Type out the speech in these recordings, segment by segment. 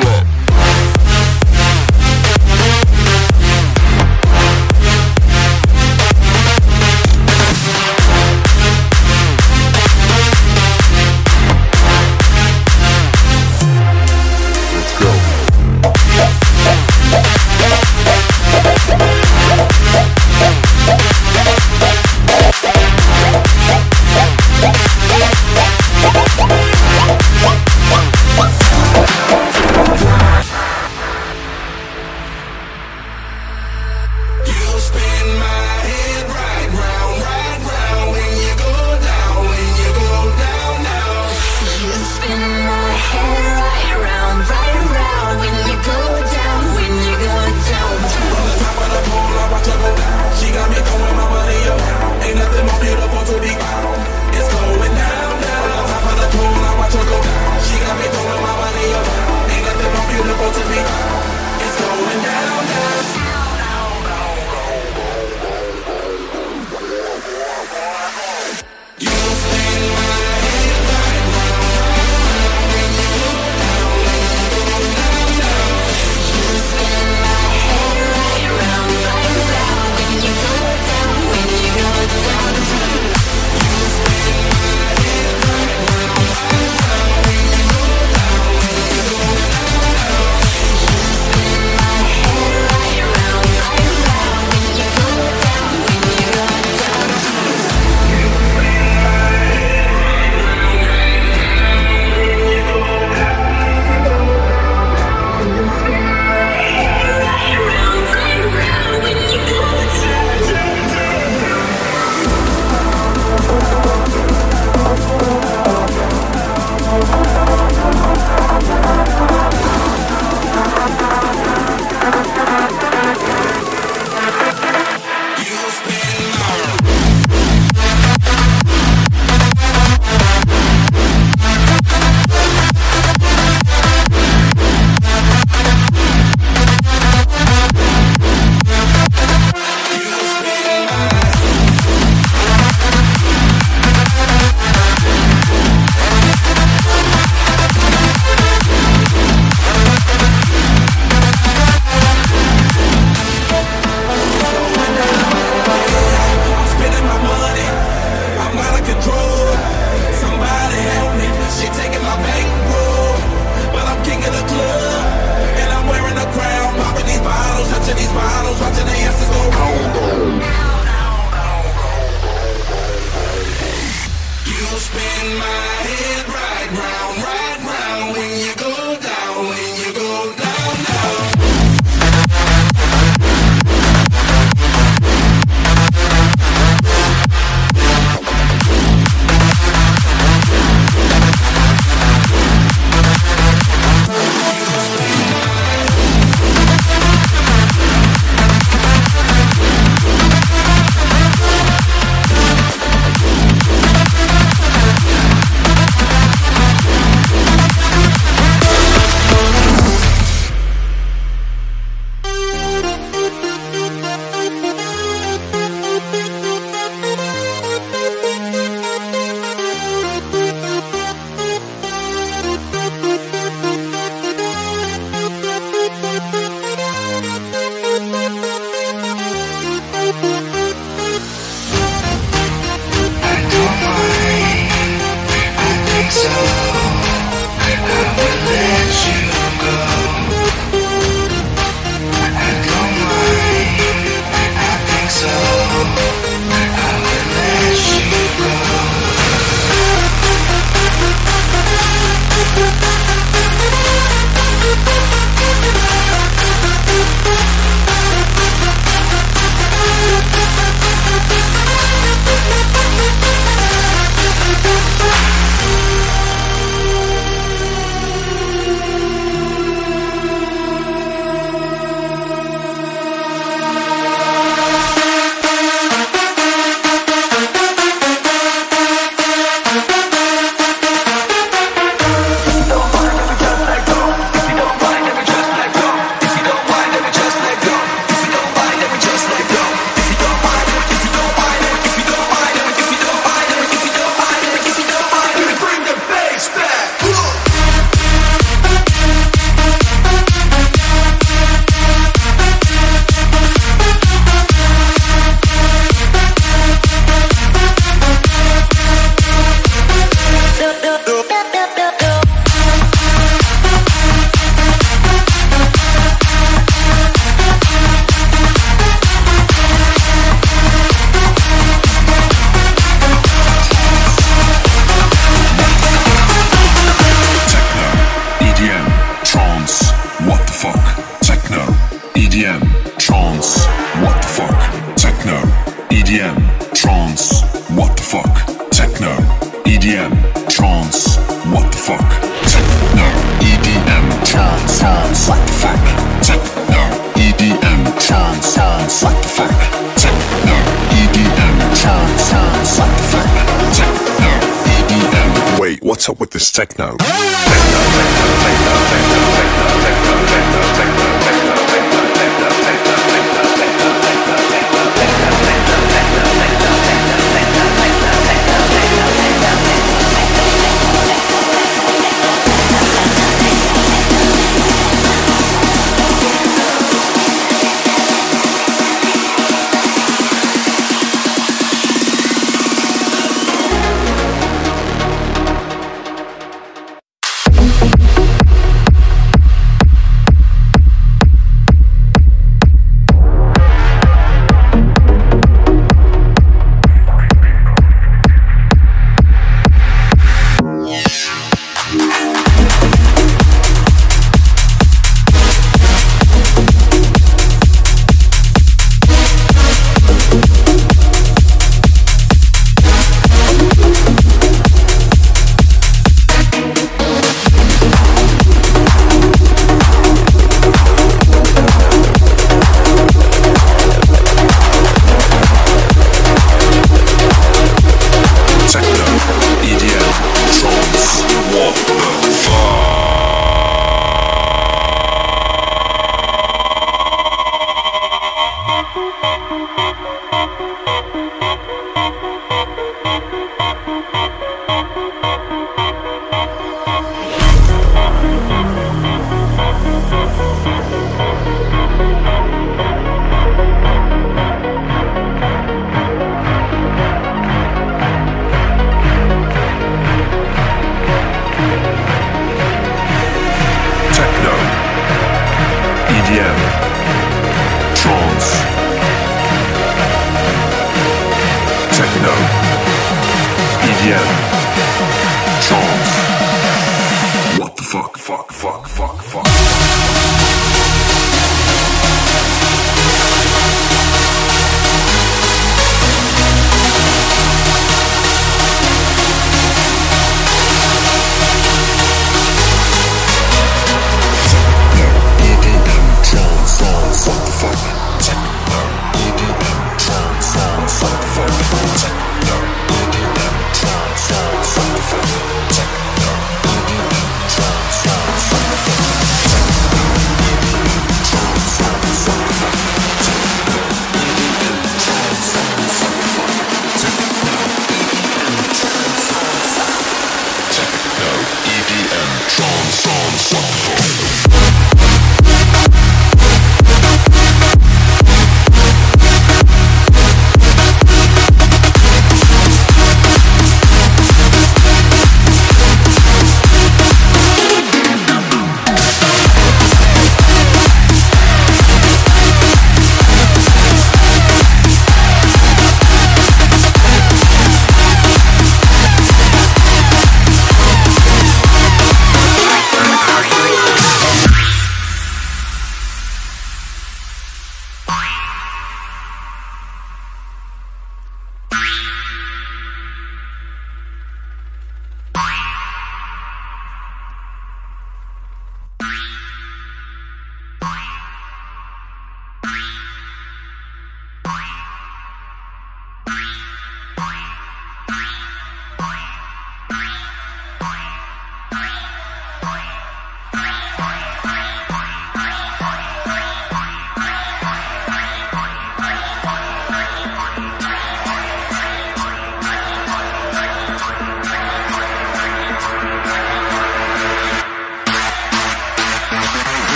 drop. Up techno? Techno, fuck?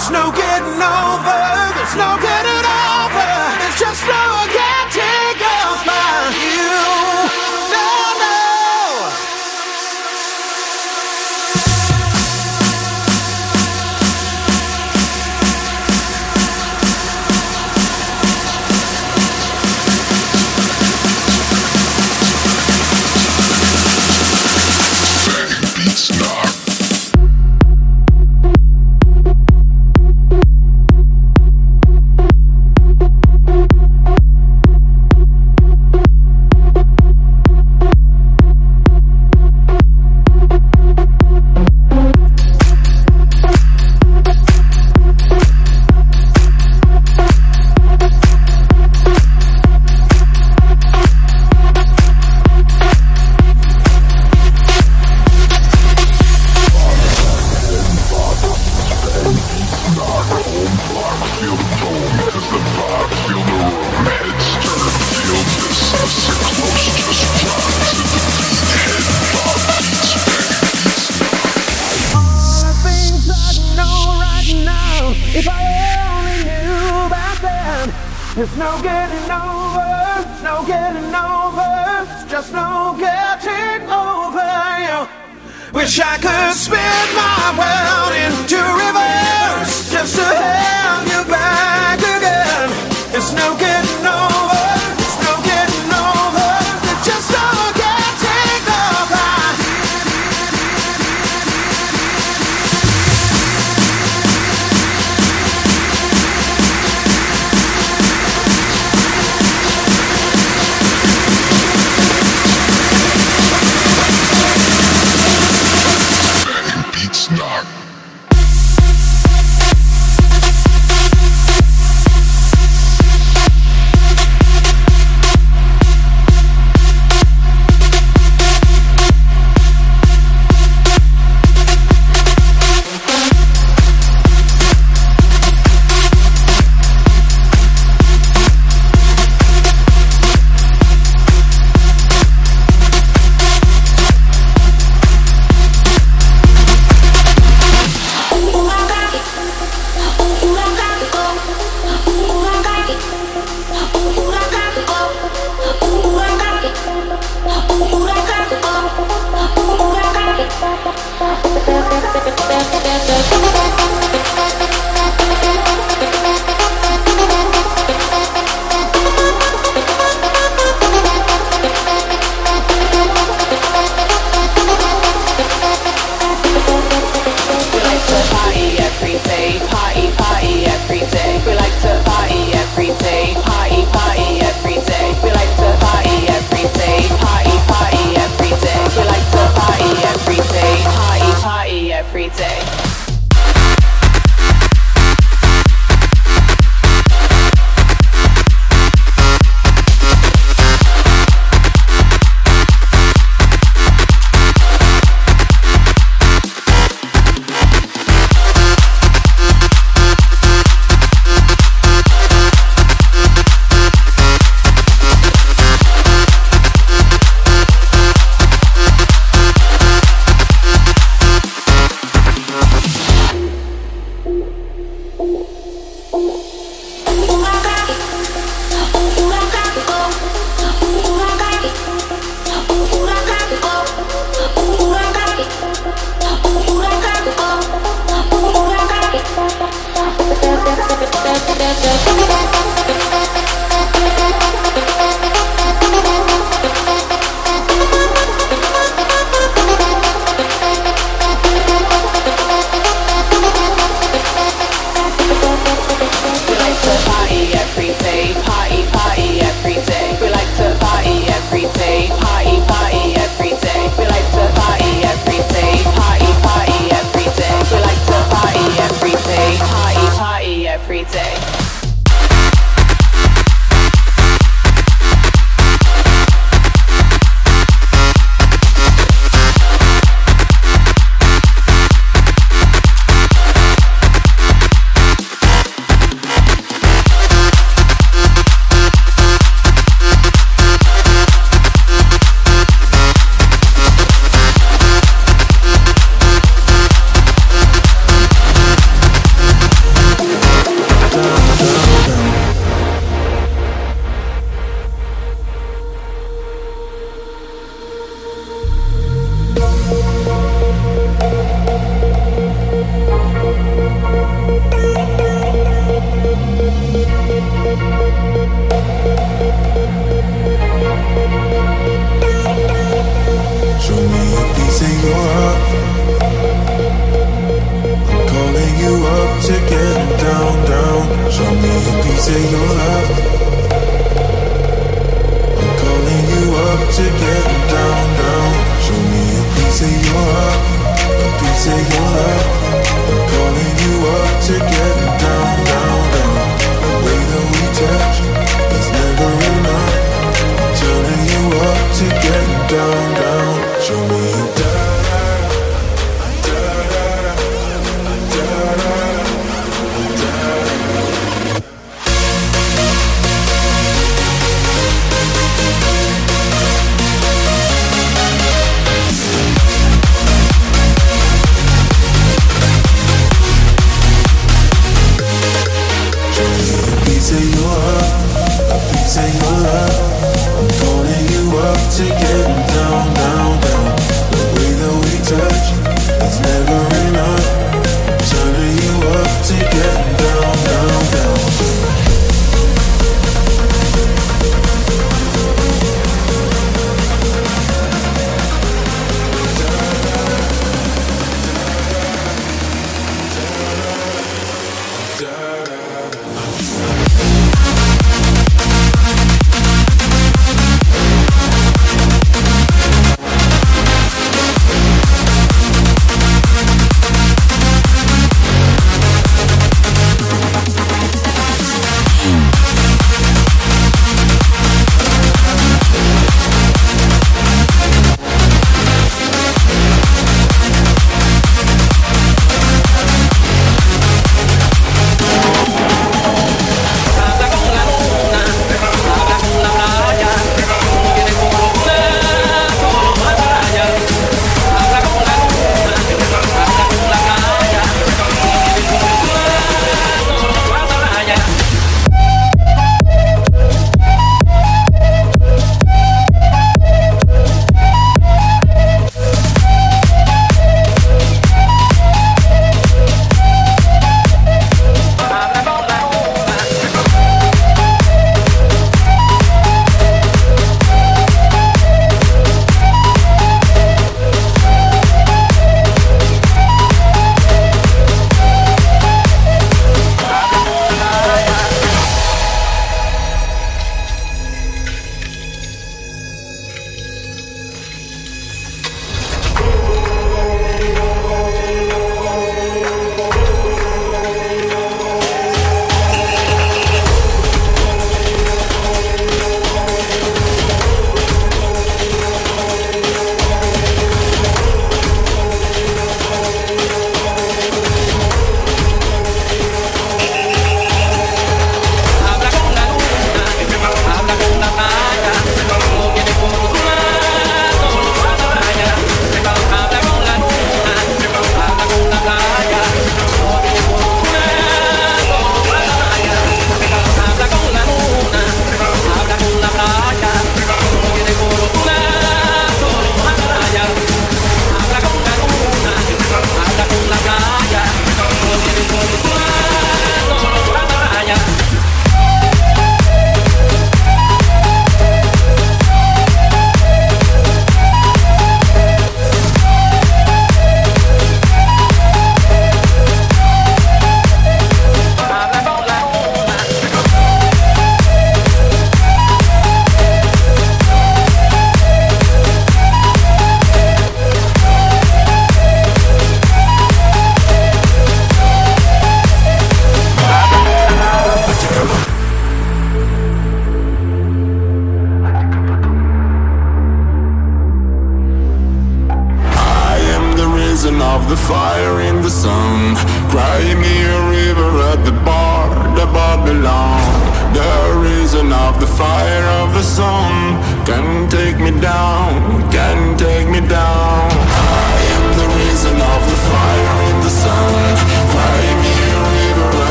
There's no getting over, there's no getting